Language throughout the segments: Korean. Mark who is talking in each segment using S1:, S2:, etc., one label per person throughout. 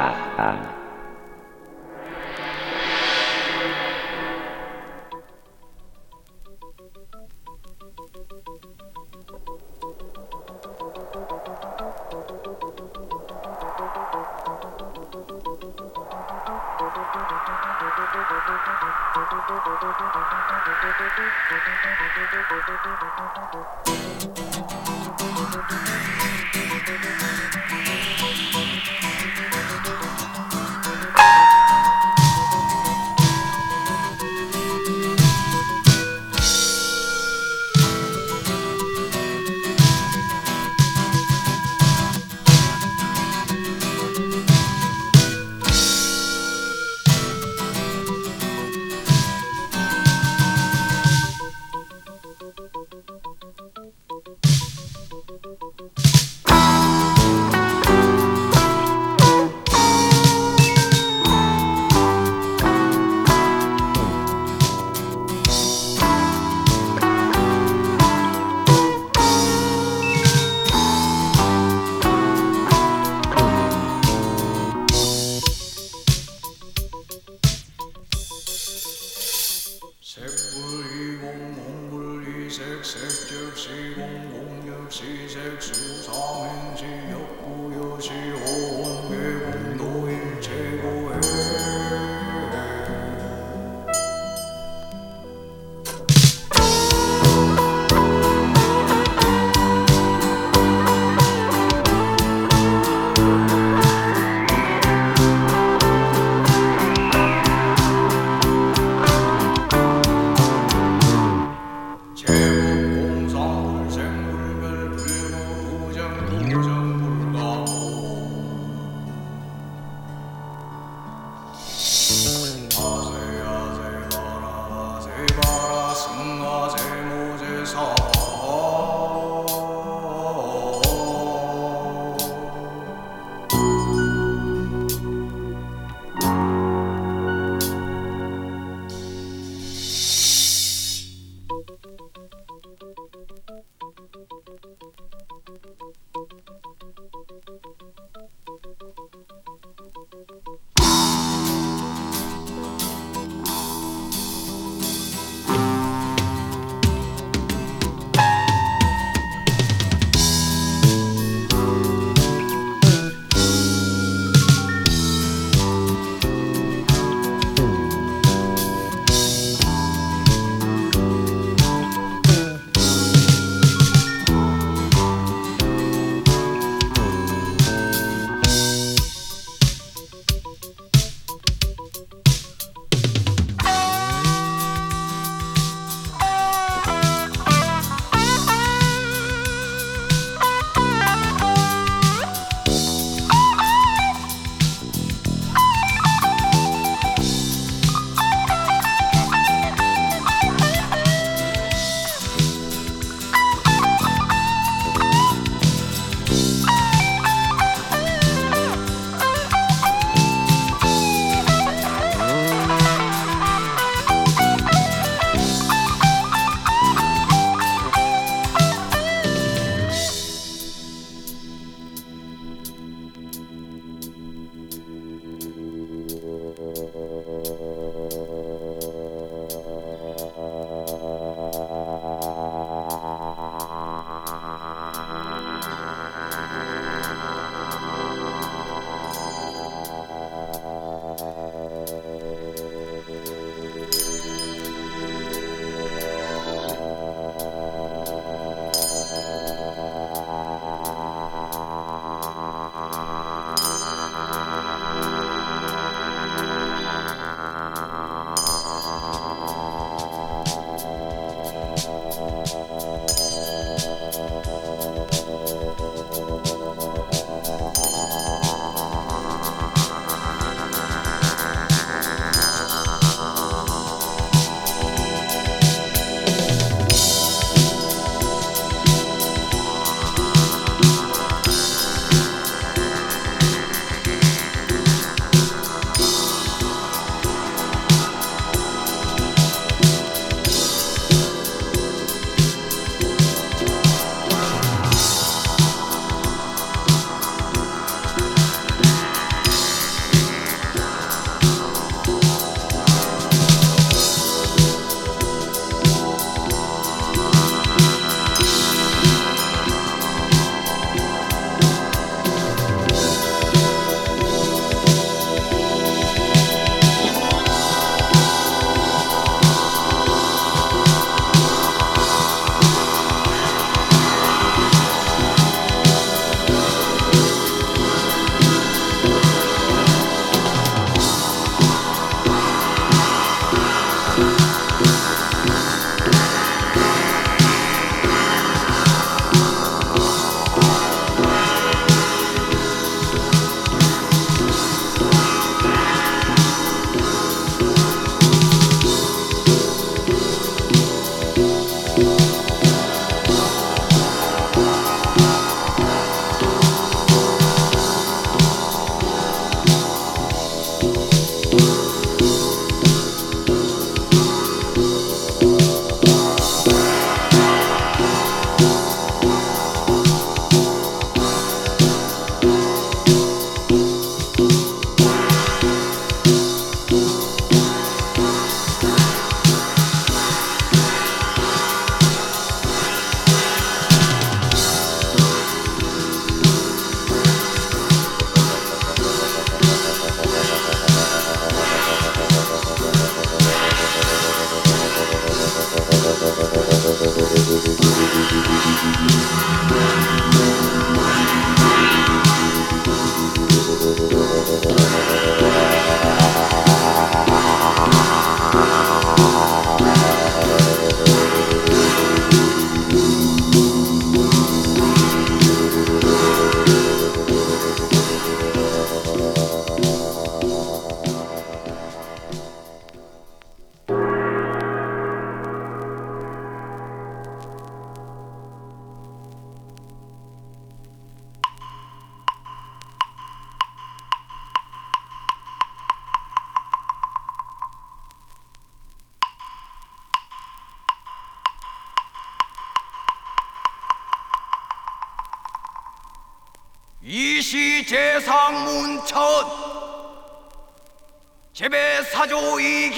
S1: 색불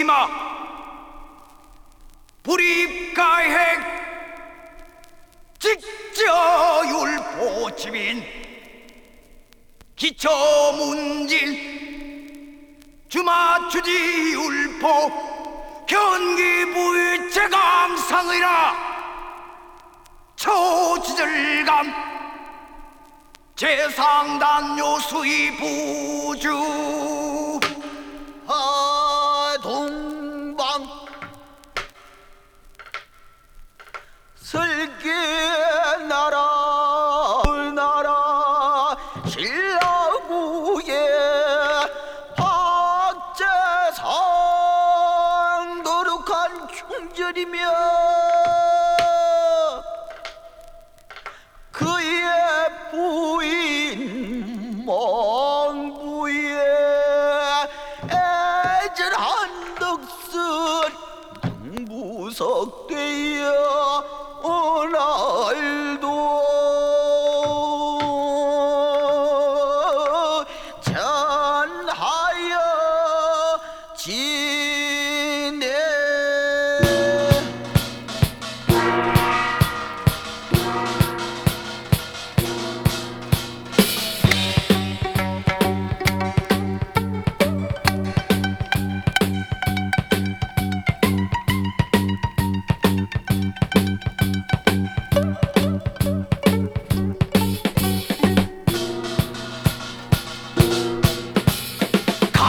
S1: 지키마 불입가행 직저율보치민 기초문질 주마추지율보 경기부의제감상이라 초지절감 제상단 요수이 부주.
S2: 하
S1: 아.
S3: 슬기
S2: 나라.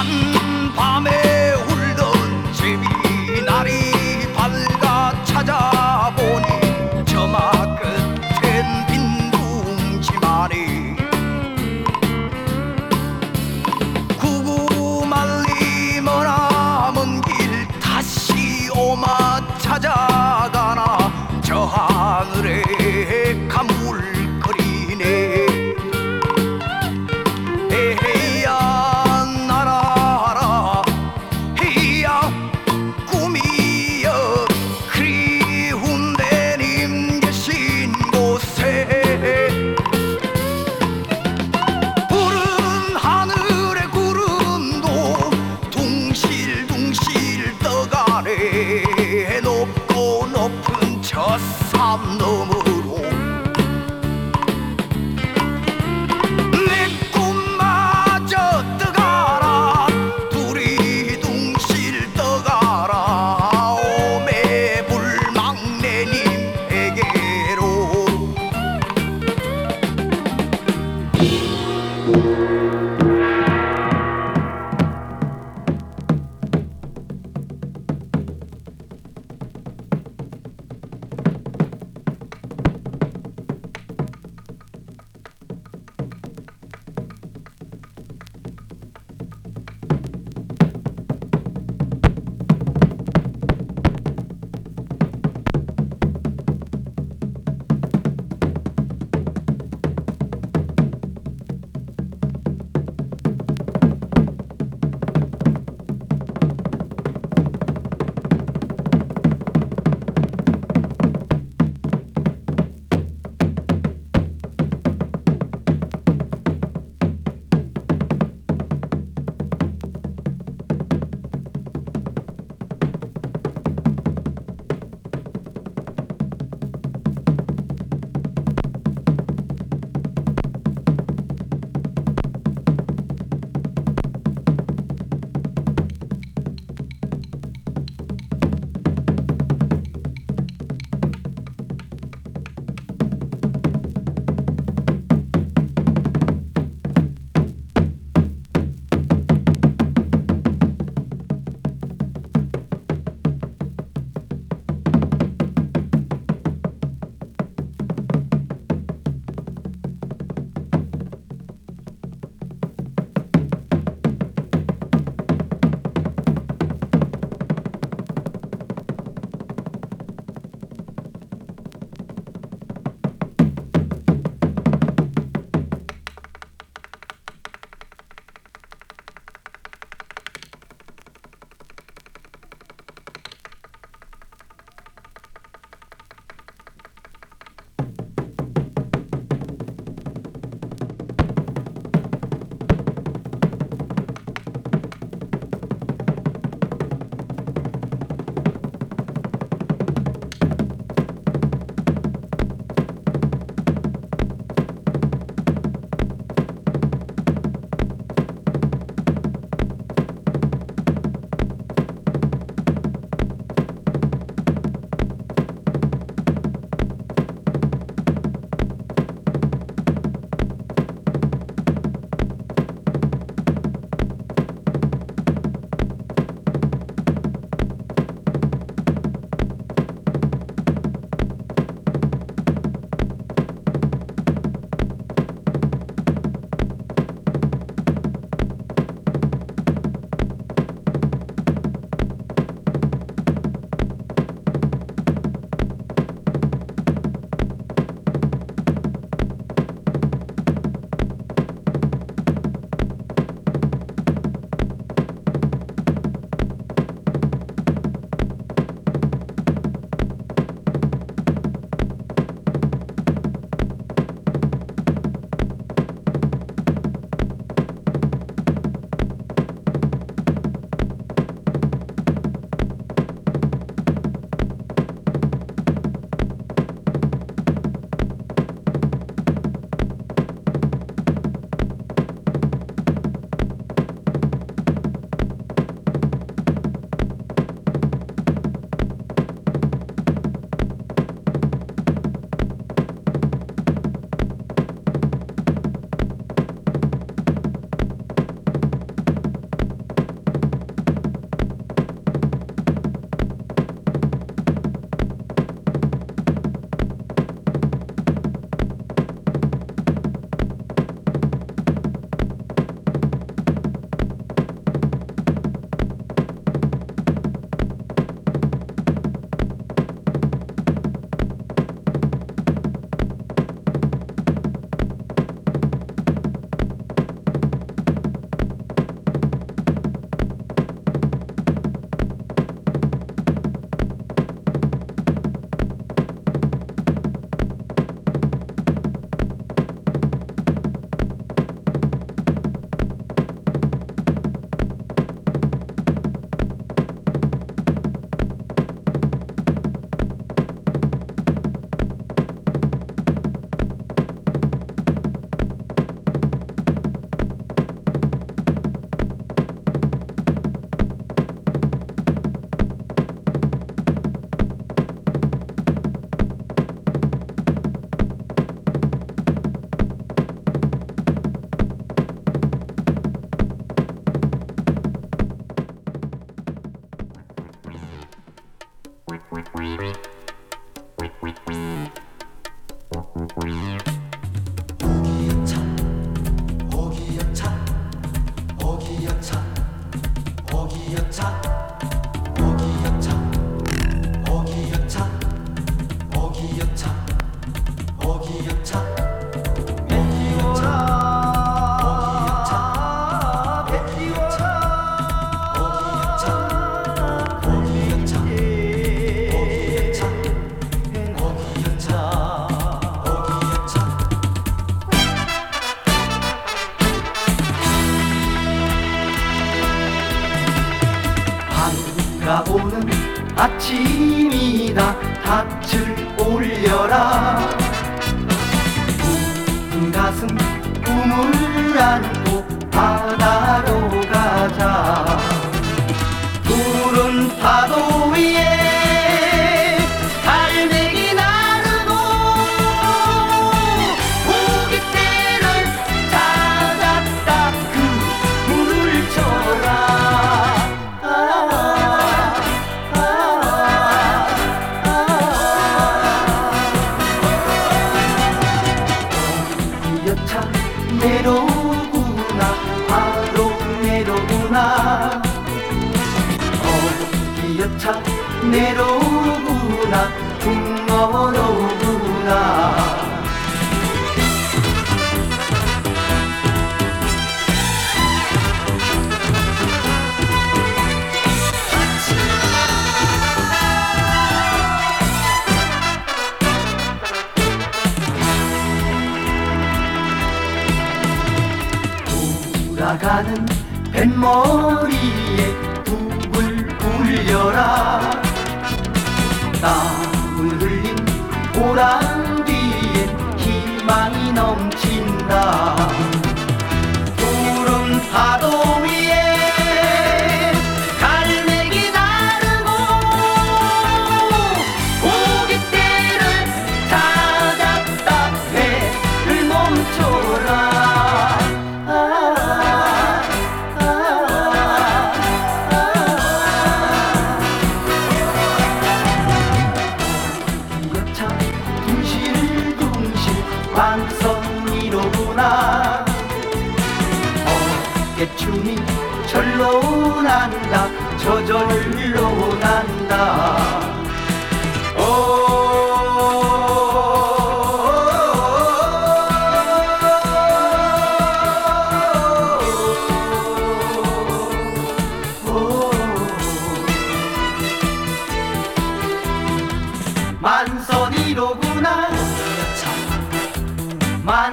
S2: Mann, Pamela.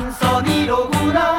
S2: 만선이로구나 만선이로구나